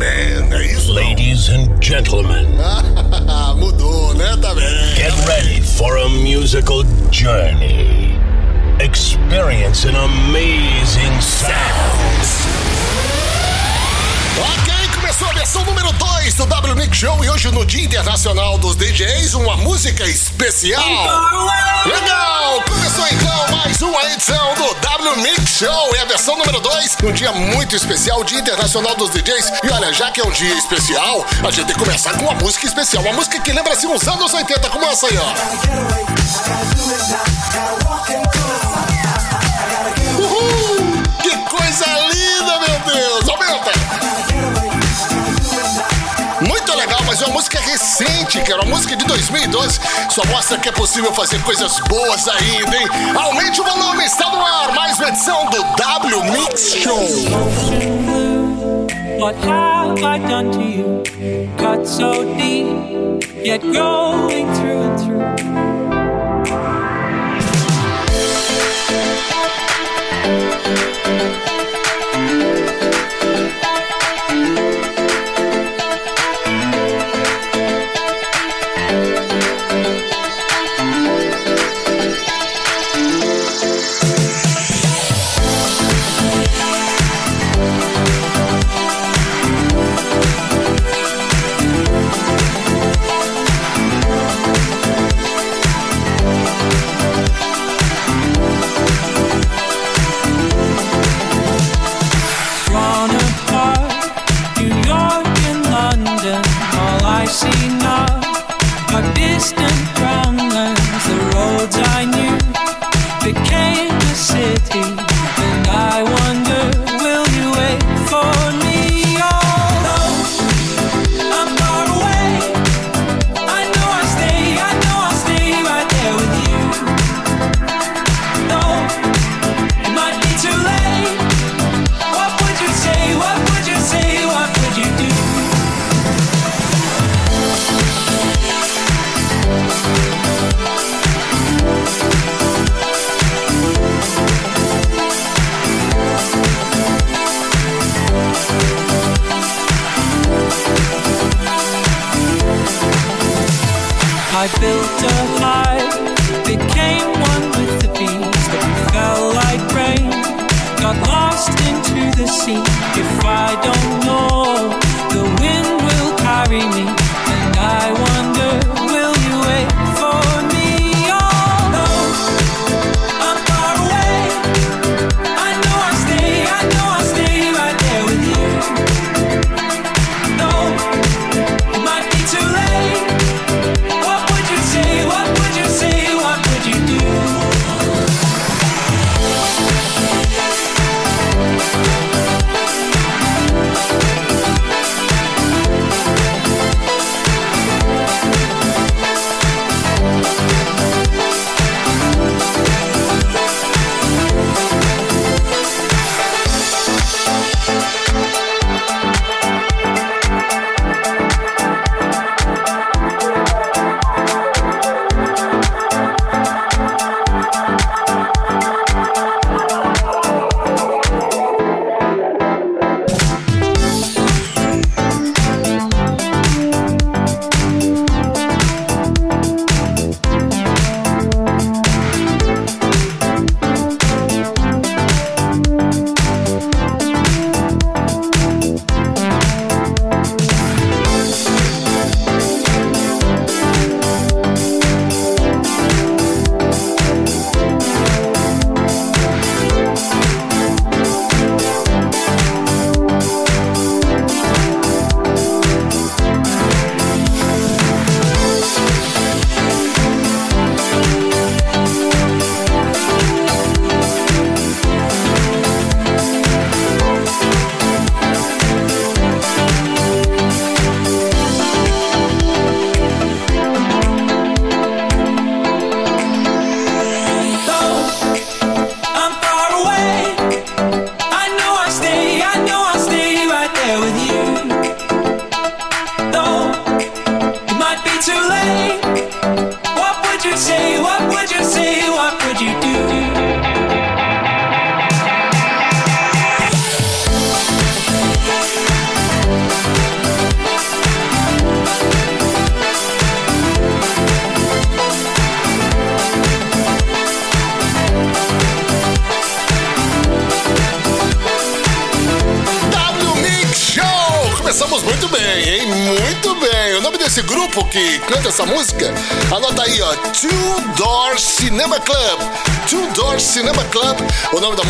Man, é isso? Ladies and gentlemen. Mudou, né? Get ready for a musical journey. Experience an amazing sounds. Ok, começou a versão número 2 do W Mix Show e hoje no Dia Internacional dos DJs, uma música especial. Legal! Começou então mais uma edição do W Mix Show, é a versão número 2, um dia muito especial, Dia Internacional dos DJs. E olha, já que é um dia especial, a gente tem que começar com uma música especial, uma música que lembra assim uns anos 80, como essa aí, ó. Uhul! Que coisa linda, meu Deus! Aumenta! Música recente, que era uma música de 2012. Só mostra que é possível fazer coisas boas ainda, hein? Aumente o volume, está no ar, mais uma edição do W Mix Show. What have I done to you? Cut so deep, yet going through and through. Drawn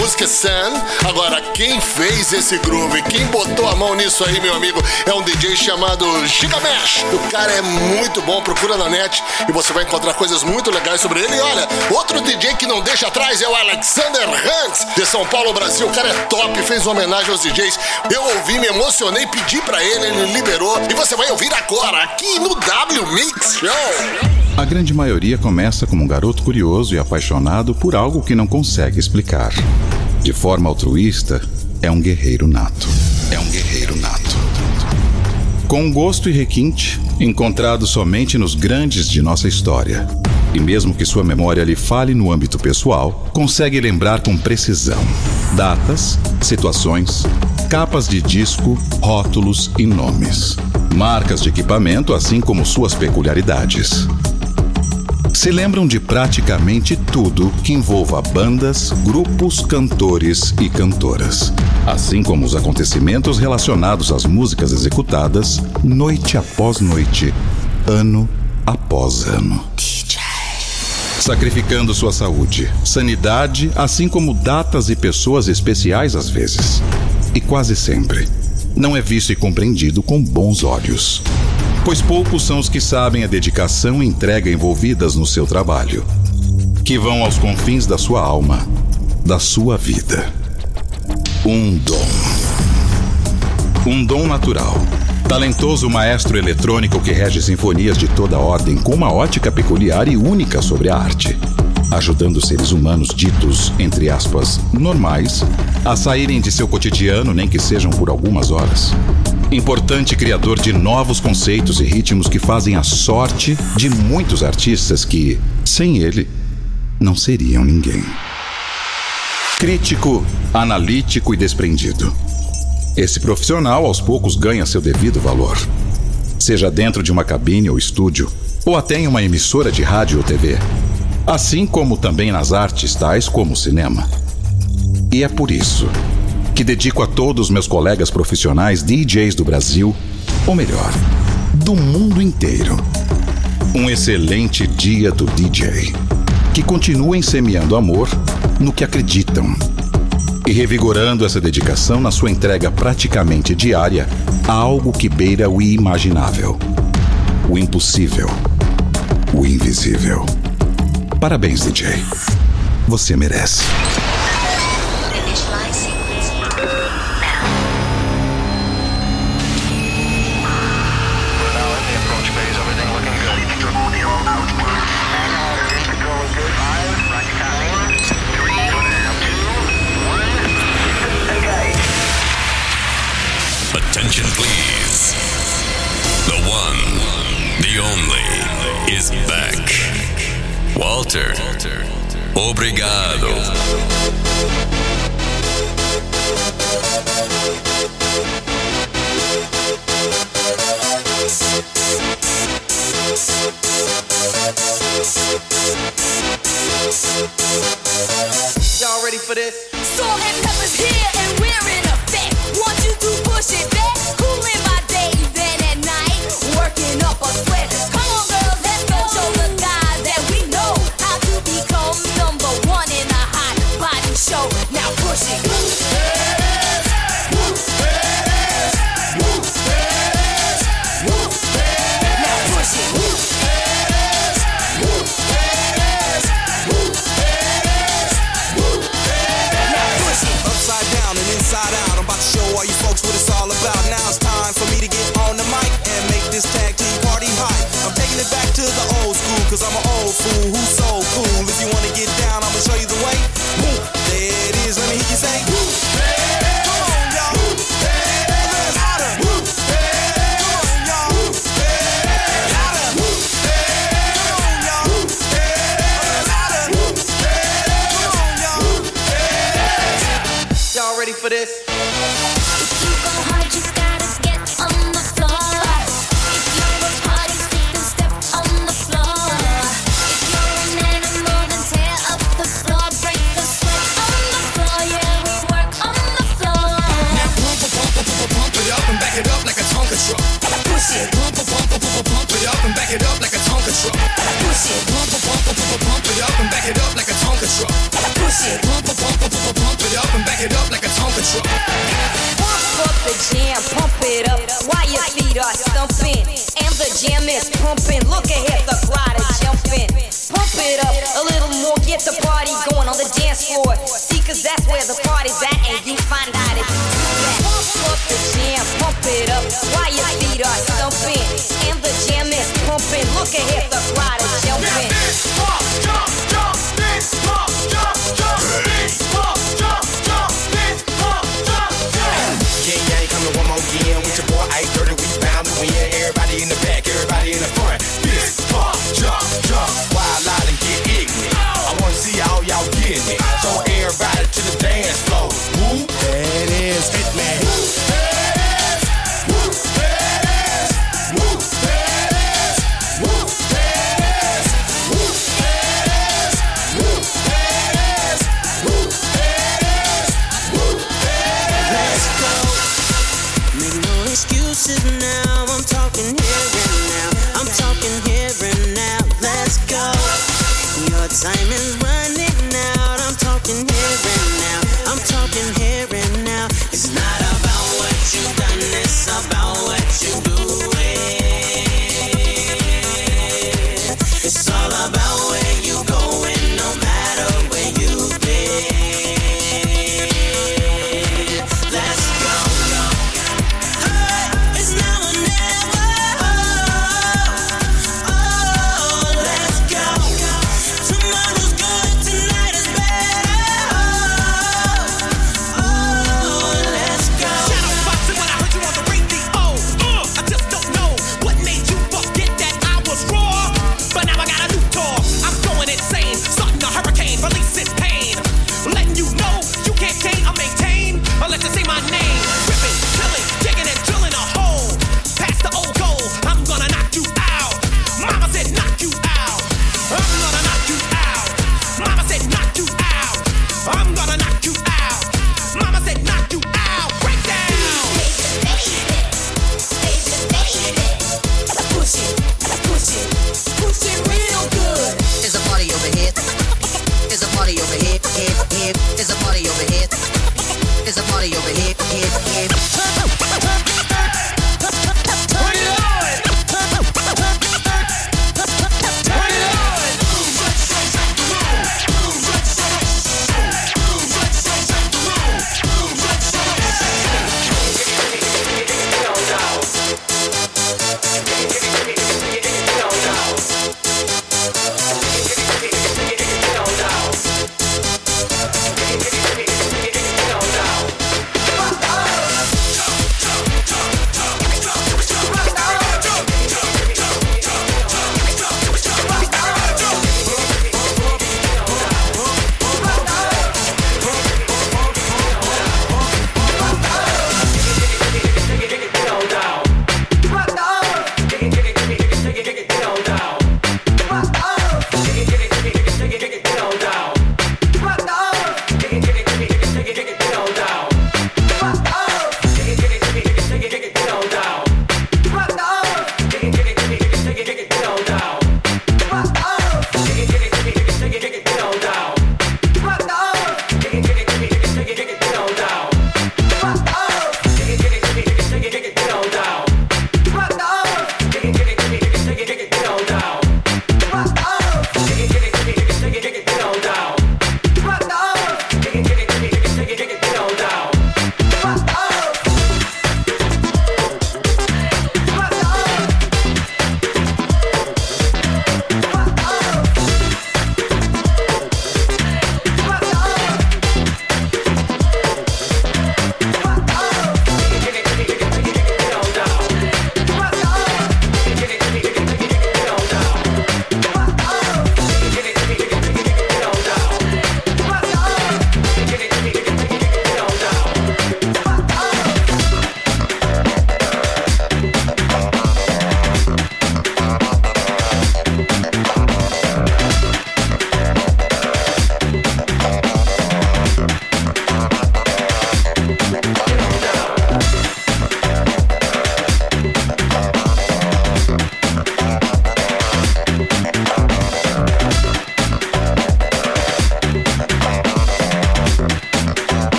música é Sun. Agora, quem fez esse groove, quem botou a mão nisso aí, meu amigo, é um DJ chamado Gigamesh. O cara é muito bom, procura na net e você vai encontrar coisas muito legais sobre ele. E olha, outro DJ que não deixa atrás é o Alexander Hunt, de São Paulo, Brasil. O cara é top, fez uma homenagem aos DJs. Eu ouvi, me emocionei, pedi para ele, ele liberou. E você vai ouvir agora, aqui no W Mix Show. A grande maioria começa como um garoto curioso e apaixonado por algo que não consegue explicar. De forma altruísta, é um guerreiro nato. É um guerreiro nato. Com gosto e requinte, encontrado somente nos grandes de nossa história. E mesmo que sua memória lhe fale no âmbito pessoal, consegue lembrar com precisão datas, situações, capas de disco, rótulos e nomes, marcas de equipamento, assim como suas peculiaridades se lembram de praticamente tudo que envolva bandas, grupos, cantores e cantoras, assim como os acontecimentos relacionados às músicas executadas noite após noite, ano após ano. Sacrificando sua saúde, sanidade, assim como datas e pessoas especiais às vezes. E quase sempre, não é visto e compreendido com bons olhos pois poucos são os que sabem a dedicação e entrega envolvidas no seu trabalho, que vão aos confins da sua alma, da sua vida. Um dom. Um dom natural. Talentoso maestro eletrônico que rege sinfonias de toda ordem com uma ótica peculiar e única sobre a arte, ajudando seres humanos ditos, entre aspas, normais, a saírem de seu cotidiano, nem que sejam por algumas horas Importante criador de novos conceitos e ritmos que fazem a sorte de muitos artistas que, sem ele, não seriam ninguém. Crítico, analítico e desprendido. Esse profissional aos poucos ganha seu devido valor. Seja dentro de uma cabine ou estúdio, ou até em uma emissora de rádio ou TV. Assim como também nas artes tais como o cinema. E é por isso que dedico a todos meus colegas profissionais DJs do Brasil, ou melhor, do mundo inteiro. Um excelente dia do DJ. Que continuem semeando amor no que acreditam e revigorando essa dedicação na sua entrega praticamente diária a algo que beira o imaginável, o impossível, o invisível. Parabéns, DJ. Você merece. Obrigado. Y'all ready for this?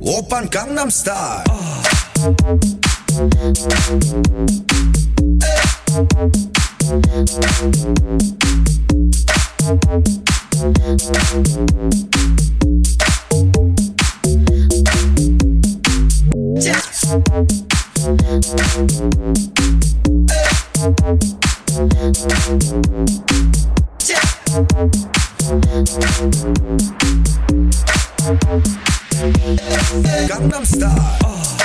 오빤 강남스타일 Gangnam Style. Oh.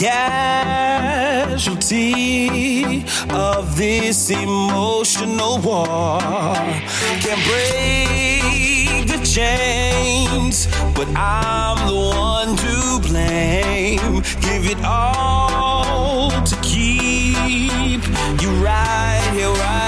Casualty of this emotional war. Can't break the chains, but I'm the one to blame. Give it all to keep you right here, right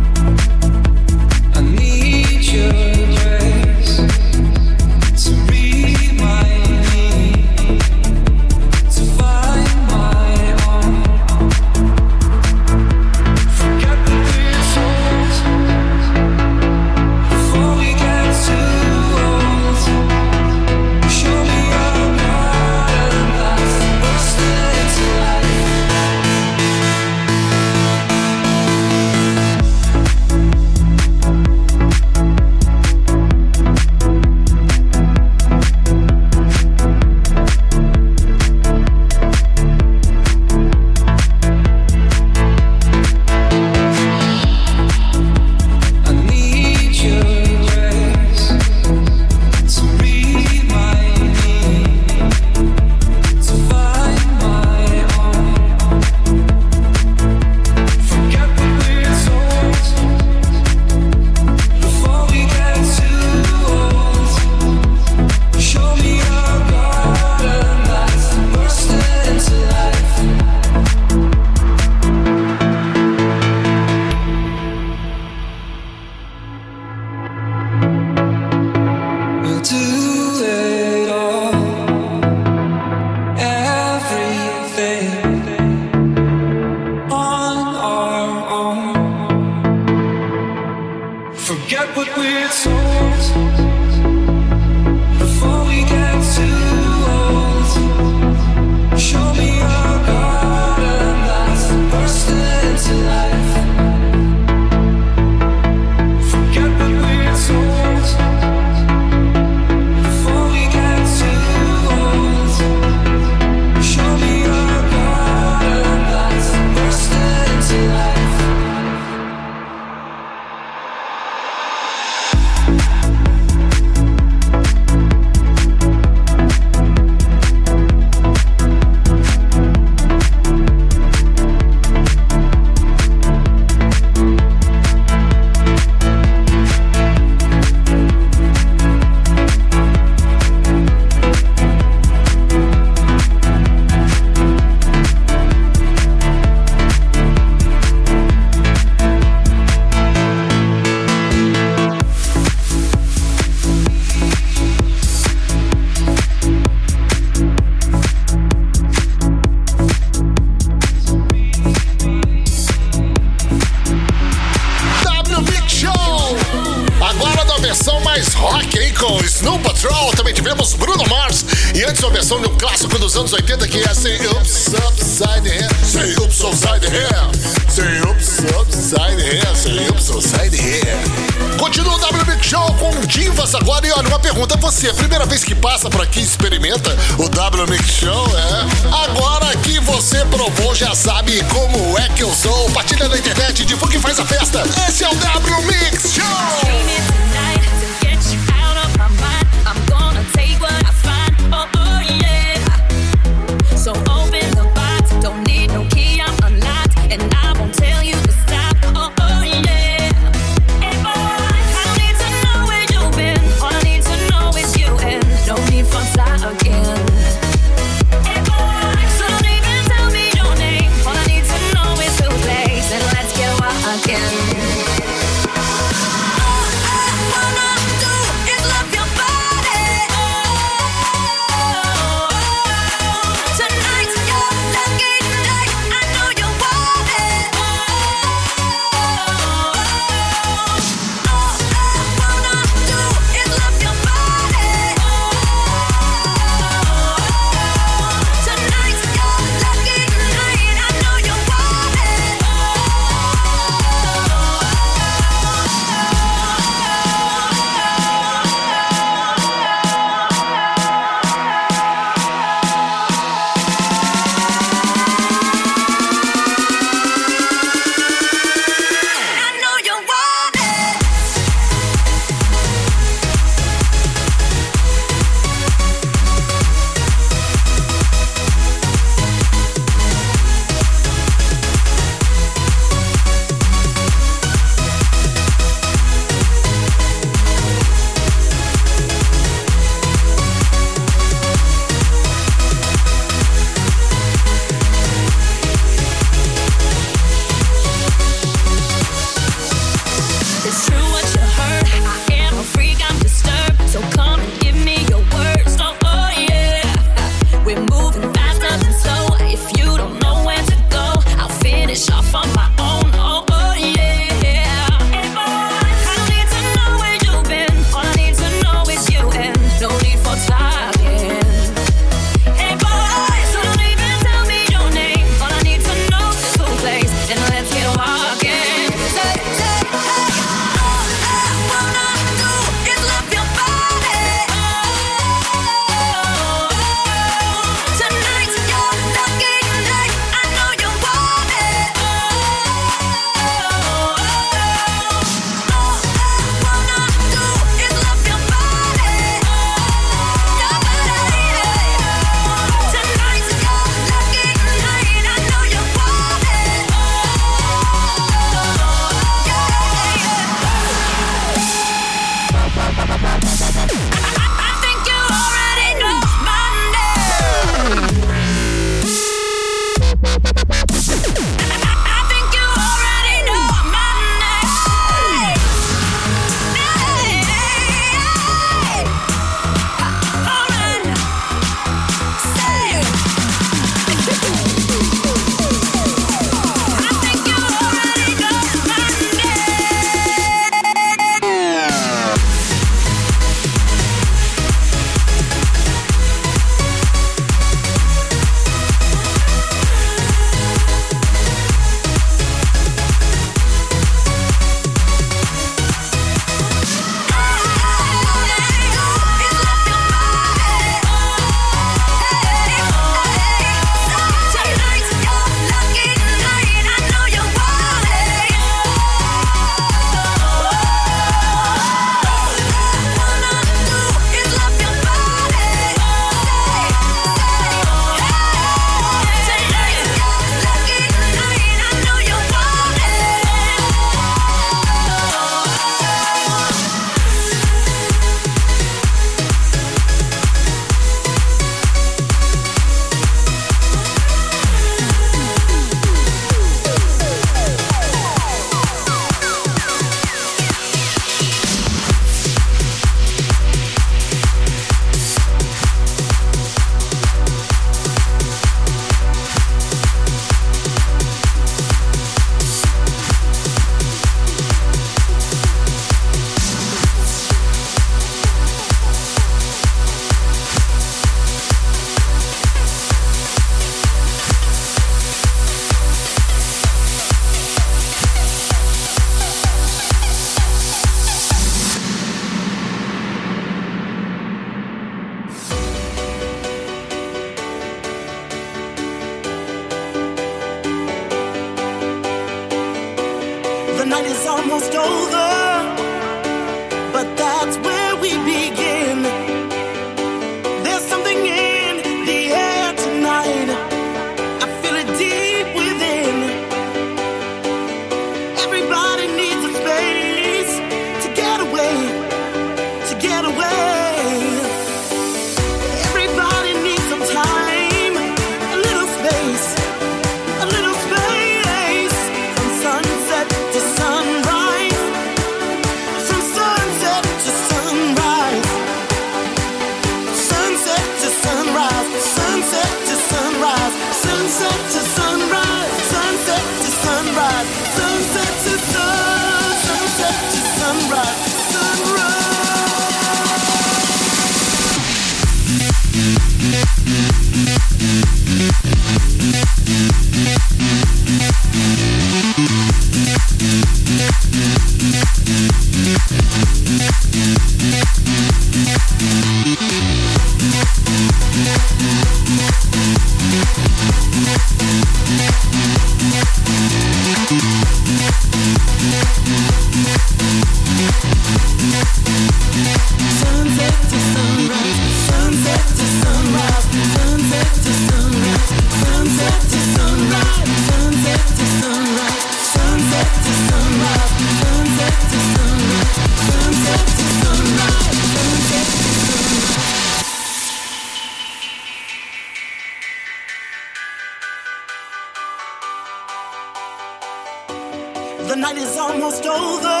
The night is almost over.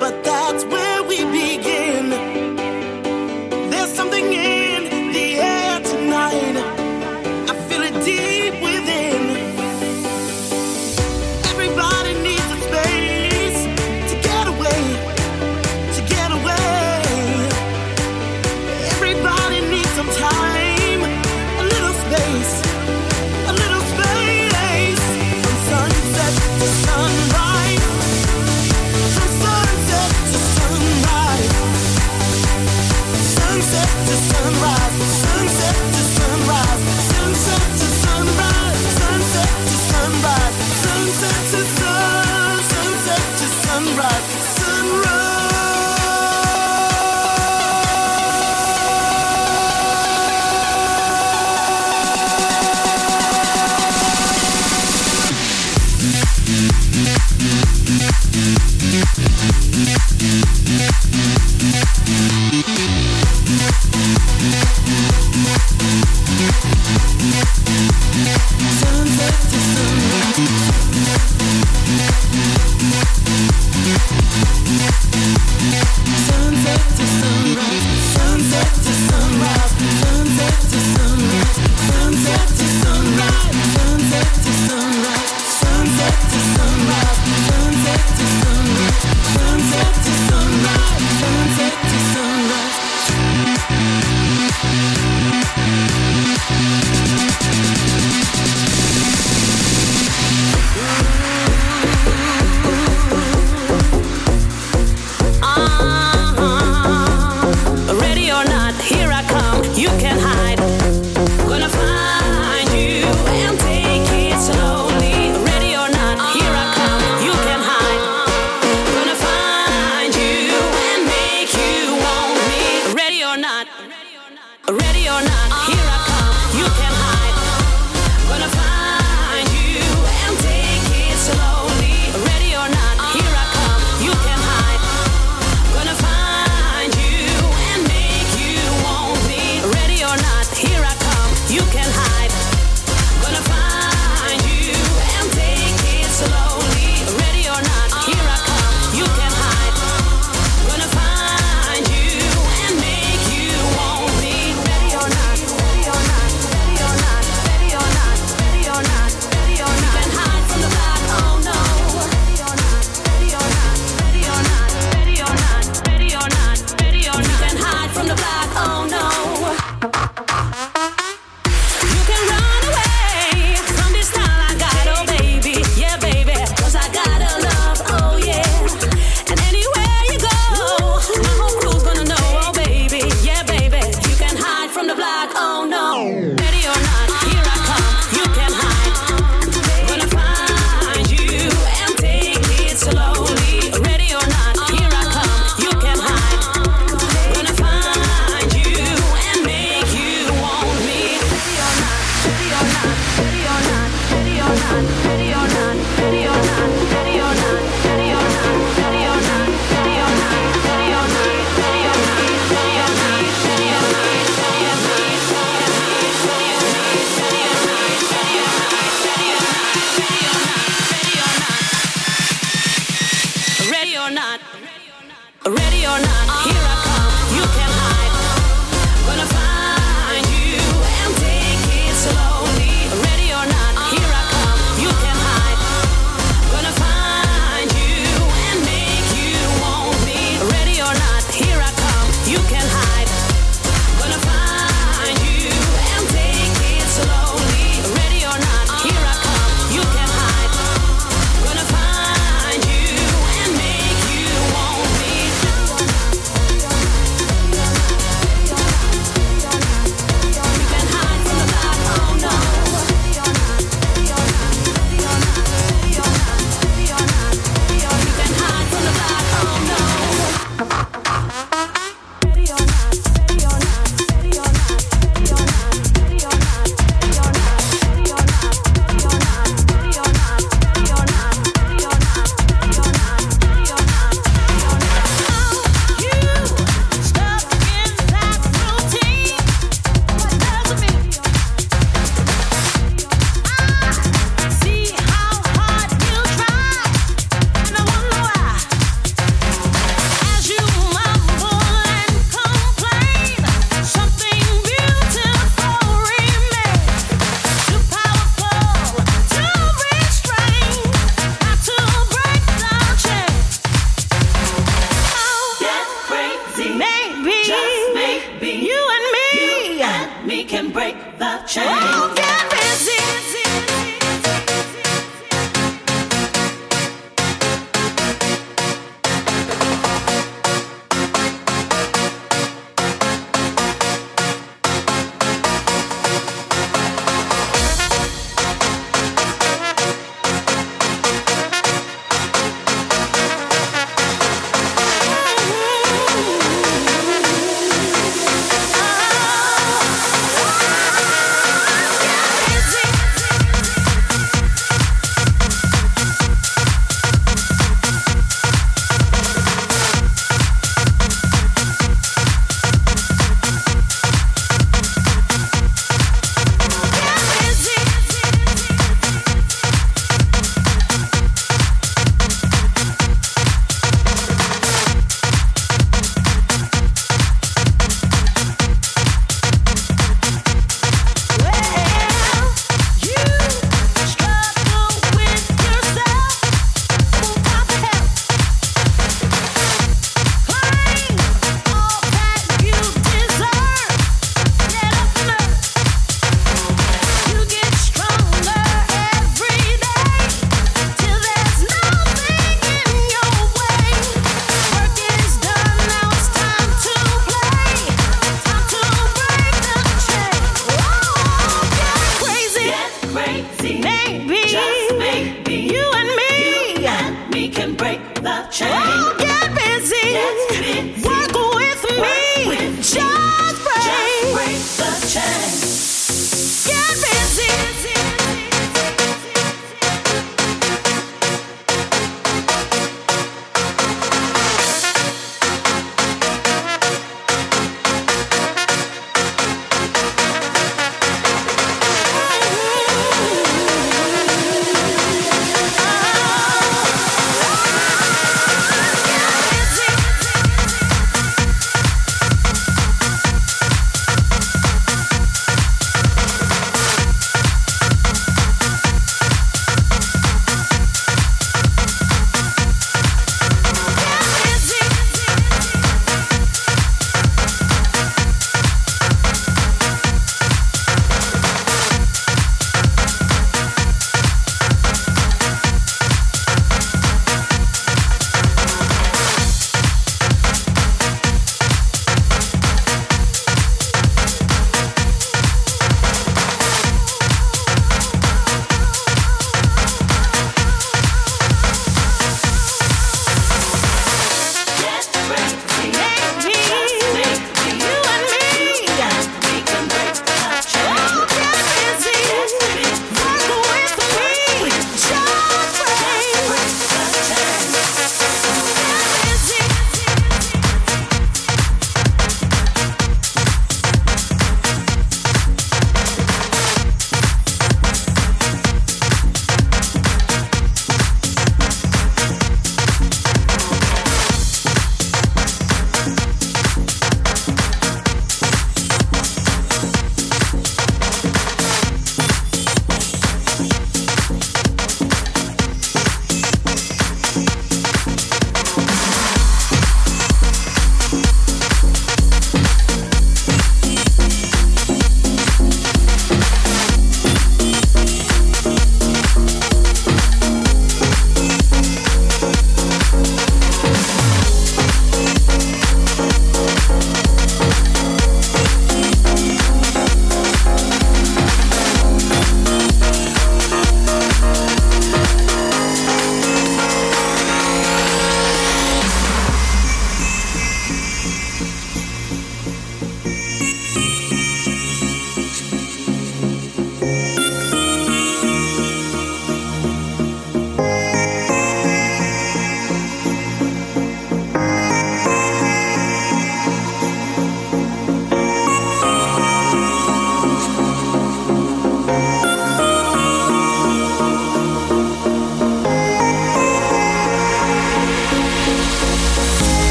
But that's where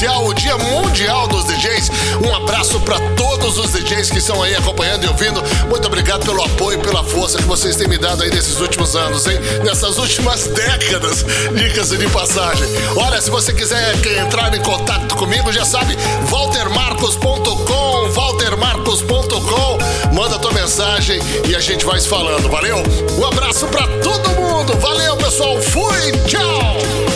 especial, o Dia Mundial dos DJs. Um abraço para todos os DJs que estão aí acompanhando e ouvindo. Muito obrigado pelo apoio, pela força que vocês têm me dado aí nesses últimos anos, hein? Nessas últimas décadas, dicas de passagem. Olha, se você quiser entrar em contato comigo, já sabe, waltermarcos.com, waltermarcos.com. Manda tua mensagem e a gente vai se falando, valeu? Um abraço para todo mundo. Valeu, pessoal. Fui, tchau.